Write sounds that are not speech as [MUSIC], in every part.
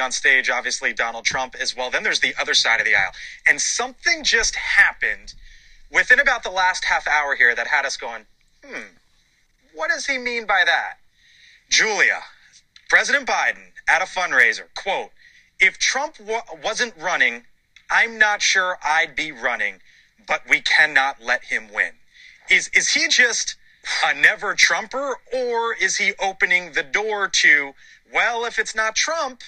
on stage, obviously, Donald Trump as well. Then there's the other side of the aisle. And something just happened within about the last half hour here that had us going, hmm, what does he mean by that? Julia, President Biden at a fundraiser, quote, if Trump wa- wasn't running, I'm not sure I'd be running, but we cannot let him win. Is is he just a never Trumper or is he opening the door to, well, if it's not Trump,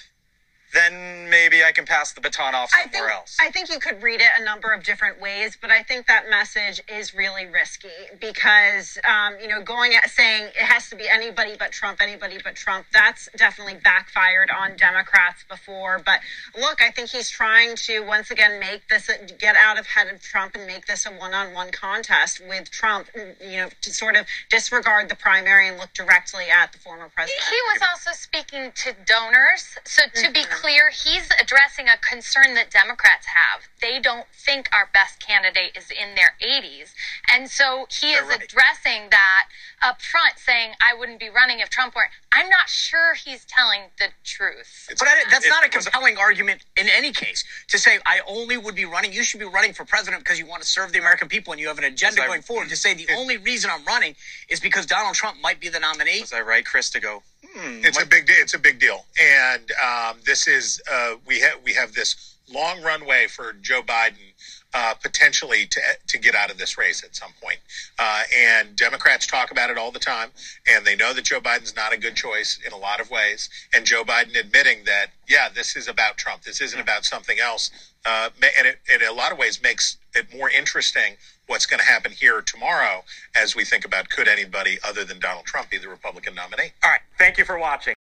then maybe I can pass the baton off I somewhere think, else. I think you could read it a number of different ways, but I think that message is really risky because, um, you know, going at saying it has to be anybody but Trump, anybody but Trump, that's definitely backfired on Democrats before. But look, I think he's trying to once again make this, get out of head of Trump and make this a one on one contest with Trump, you know, to sort of disregard the primary and look directly at the former president. He was also speaking to donors. So to be clear, he's addressing a concern that Democrats have. They don't think our best candidate is in their 80s. And so he is right. addressing that up front, saying, I wouldn't be running if Trump weren't. I'm not sure he's telling the truth. But I, that's It not a compelling argument in any case to say I only would be running. You should be running for president because you want to serve the American people and you have an agenda Was I- going forward. To say the it- [LAUGHS] only reason I'm running is because Donald Trump might be the nominee. Was I right, Chris, to go, hmm, It's a big deal. It's a big deal, and um, this is uh, we have we have this long runway for Joe Biden uh, potentially to to get out of this race at some point. Uh, and Democrats talk about it all the time, and they know that Joe Biden's not a good choice in a lot of ways. And Joe Biden admitting that, yeah, this is about Trump. This isn't about something else. Uh, and it, in a lot of ways, makes it more interesting what's going to happen here tomorrow as we think about could anybody other than Donald Trump be the Republican nominee. All right. Thank you for watching.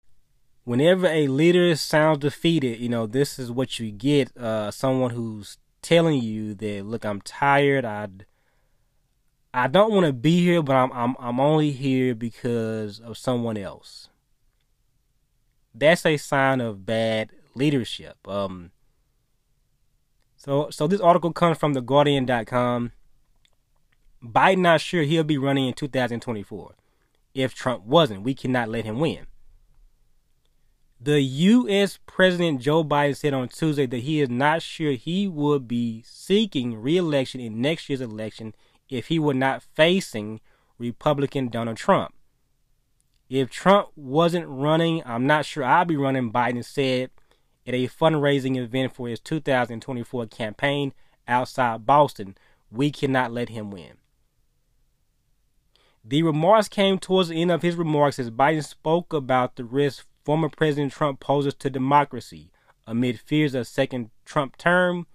whenever a leader sounds defeated, you know, this is what you get. Uh, someone who's telling you that, look, I'm tired. I, I don't want to be here, but I'm, I'm, I'm only here because of someone else. That's a sign of bad leadership. Um, so, so this article comes from the theguardian.com. Biden not sure he'll be running in 2024. If Trump wasn't, we cannot let him win. The U.S. President Joe Biden said on Tuesday that he is not sure he would be seeking re-election in next year's election if he were not facing Republican Donald Trump. If Trump wasn't running, I'm not sure I'd be running, Biden said at a fundraising event for his 2024 campaign outside Boston. We cannot let him win. The remarks came towards the end of his remarks as Biden spoke about the risk former President Trump poses to democracy amid fears a second Trump term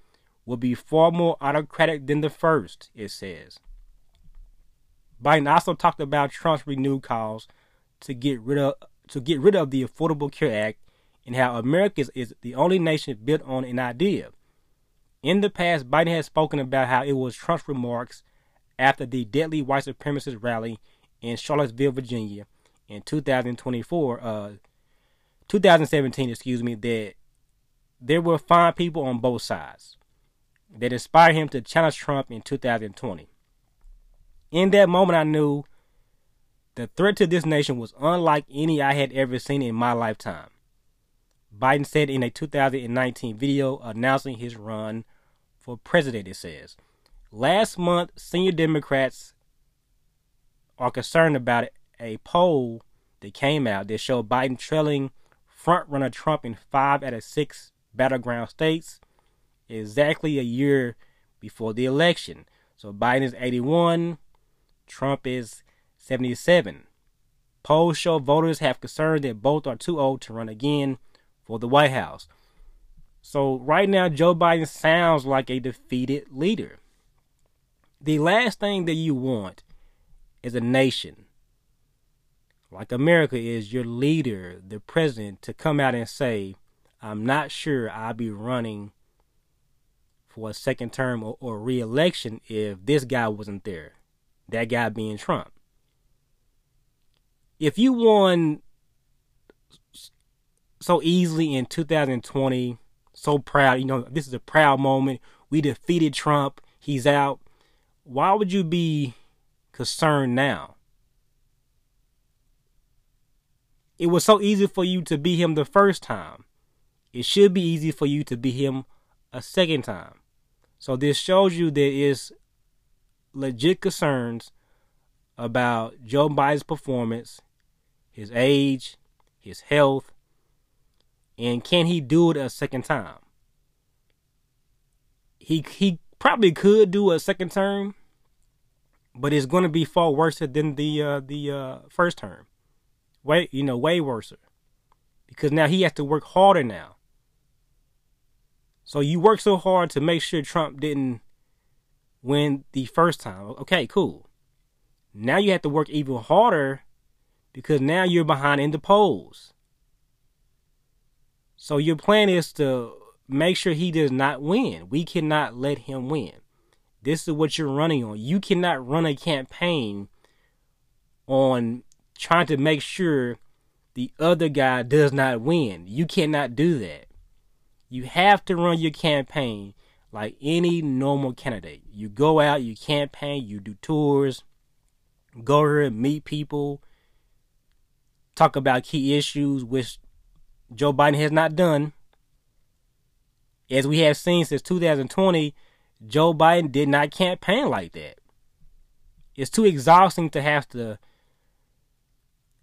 will be far more autocratic than the first, it says. Biden also talked about Trump's renewed calls to get rid of to get rid of the Affordable Care Act and how America is, the only nation built on an idea. In the past, Biden has spoken about how it was Trump's remarks after the deadly white supremacist rally in Charlottesville, Virginia, in 2024, uh, 2017, excuse me, that there were fine people on both sides that inspired him to challenge Trump in 2020. In that moment, I knew the threat to this nation was unlike any I had ever seen in my lifetime. Biden said in a 2019 video announcing his run for president, it says. Last month, senior Democrats are concerned about a poll that came out that showed Biden trailing frontrunner Trump in five out of six battleground states exactly a year before the election. So Biden is 81, Trump is 77. Polls show voters have concern that both are too old to run again for the White House. So right now, Joe Biden sounds like a defeated leader. The last thing that you want is a nation like America is your leader, the president, to come out and say, I'm not sure I'll be running for a second term or, or re election if this guy wasn't there. That guy being Trump. If you won so easily in 2020, so proud, you know, this is a proud moment. We defeated Trump, he's out. Why would you be concerned now? It was so easy for you to be him the first time. it should be easy for you to be him a second time. So this shows you there is legit concerns about Joe Biden's performance, his age, his health, and can he do it a second time? He he probably could do a second term, but it's going to be far worse than the uh, the uh, first term. Way you know way worse because now he has to work harder now. So you work so hard to make sure Trump didn't win the first time. Okay, cool. Now you have to work even harder because now you're behind in the polls. So your plan is to make sure he does not win. We cannot let him win. This is what you're running on. You cannot run a campaign on trying to make sure the other guy does not win. You cannot do that. You have to run your campaign like any normal candidate. You go out, you campaign, you do tours, go here, meet people, talk about key issues, which Joe Biden has not done. As we have seen since 2020, Joe Biden did not campaign like that. It's too exhausting to have to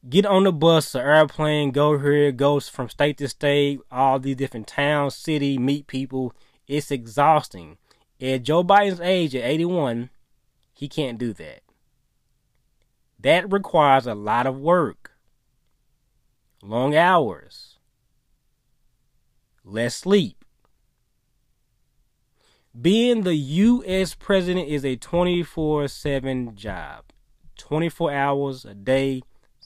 get on the bus or airplane, go here, go from state to state, all these different towns, city, meet people. It's exhausting. At Joe Biden's age, at 81, he can't do that. That requires a lot of work, long hours, less sleep. Being the U.S. president is a 24 7 job, 24 hours a day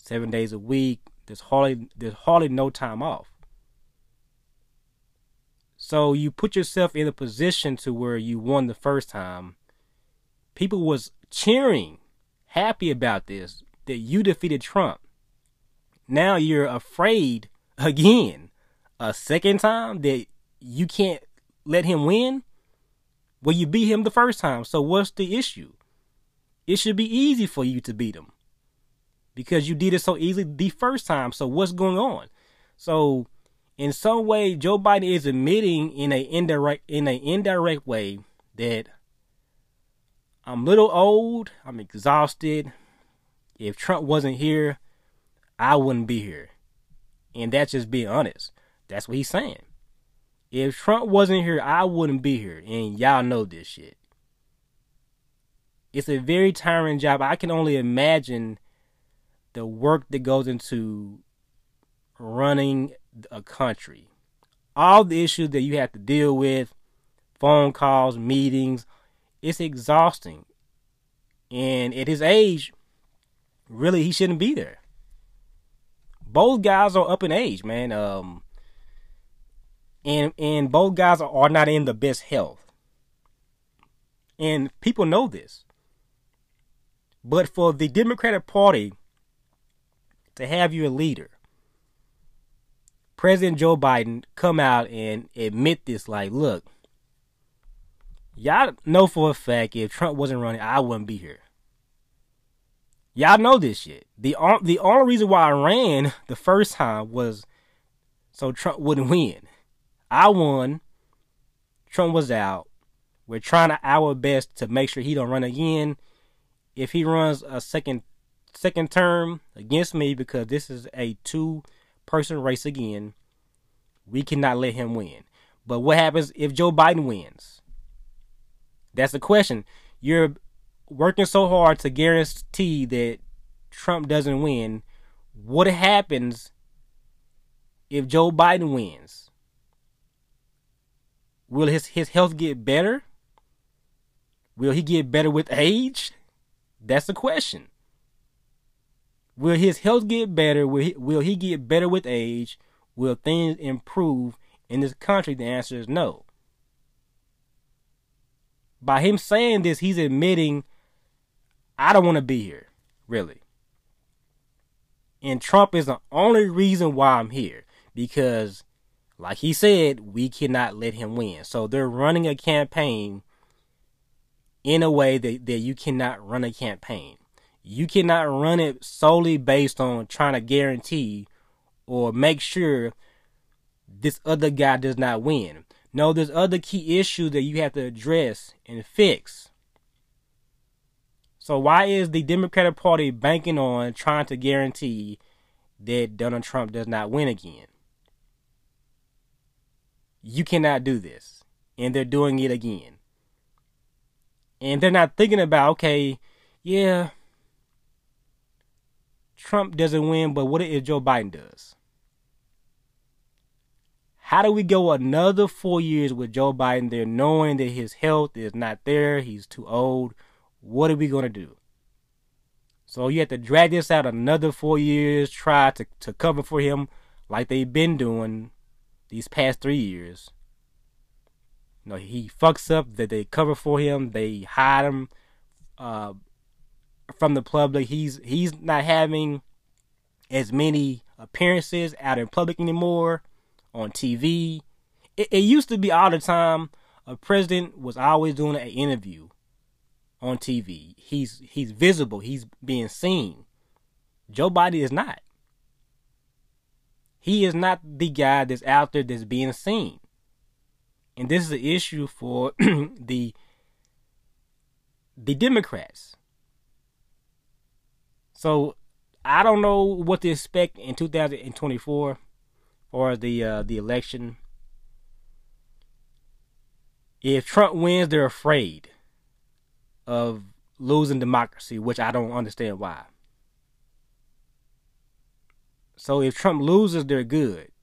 seven days a week. There's hardly there's hardly no time off. So you put yourself in a position to where you won the first time. People was cheering, happy about this, that you defeated Trump. Now you're afraid [LAUGHS] again, a second time that you can't let him win. Well, you beat him the first time. So what's the issue? It should be easy for you to beat him because you did it so easily the first time. So what's going on? So in some way, Joe Biden is admitting in a indirect in an indirect way that I'm a little old, I'm exhausted. If Trump wasn't here, I wouldn't be here. And that's just being honest. That's what he's saying. If Trump wasn't here, I wouldn't be here. And y'all know this shit. It's a very tiring job. I can only imagine the work that goes into running a country, all the issues that you have to deal with, phone calls, meetings, it's exhausting. And at his age, really, he shouldn't be there. Both guys are up in age, man. Um, and and both guys are, are not in the best health. And people know this. But for the Democratic Party to have your leader, President Joe Biden, come out and admit this like, look, y'all know for a fact if Trump wasn't running, I wouldn't be here. Y'all know this shit. The the only reason why I ran [LAUGHS] the first time was so Trump wouldn't win. I won. Trump was out. We're trying our best to make sure he don't run again. If he runs a second second term against me because this is a two person race again. We cannot let him win. But what happens if Joe Biden wins? That's the question. You're working so hard to guarantee that Trump doesn't win. What happens if Joe Biden wins? Will his, his health get better? Will he get better with age? That's the question. Will his health get better? Will he, will he get better with age? Will things improve in this country? The answer is no. By him saying this, he's admitting, I don't want to be here, really. And Trump is the only reason why I'm here because, like he said, we cannot let him win. So they're running a campaign in a way that, that you cannot run a campaign you cannot run it solely based on trying to guarantee or make sure this other guy does not win. No, there's other key issues that you have to address and fix. So why is the Democratic Party banking on trying to guarantee that Donald Trump does not win again? You cannot do this. And they're doing it again. And they're not thinking about, okay, yeah, Trump doesn't win, but what if Joe Biden does? How do we go another four years with Joe Biden there knowing that his health is not there? He's too old. What are we going to do? So you have to drag this out another four years, try to, to cover for him like they've been doing these past three years. You know, he fucks up that they cover for him, they hide him uh, from the public. He's he's not having as many appearances out in public anymore on TV. It, it used to be all the time a president was always doing an interview on TV. He's he's visible. He's being seen. Joe Biden is not. He is not the guy that's out there that's being seen. And this is an issue for [CLEARS THROAT] the the Democrats. So I don't know what to expect in 2024 or the uh, the election. If Trump wins, they're afraid of losing democracy, which I don't understand why. So if Trump loses, they're good.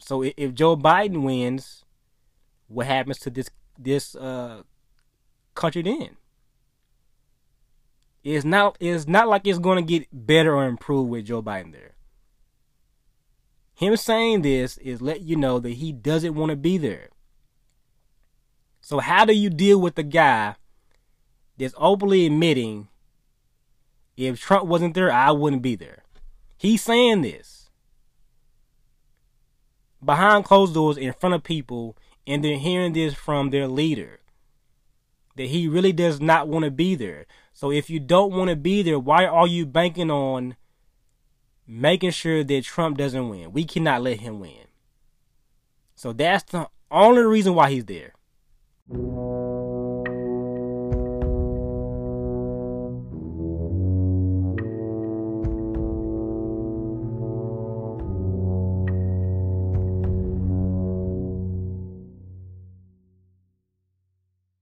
So if Joe Biden wins, what happens to this this uh, country then? It's not it's not like it's going to get better or improve with Joe Biden there. Him saying this is let you know that he doesn't want to be there. So how do you deal with the guy that's openly admitting if Trump wasn't there, I wouldn't be there? He's saying this behind closed doors in front of people, and they're hearing this from their leader that he really does not want to be there. So if you don't want to be there, why are you banking on making sure that Trump doesn't win? We cannot let him win. So that's the only reason why he's there.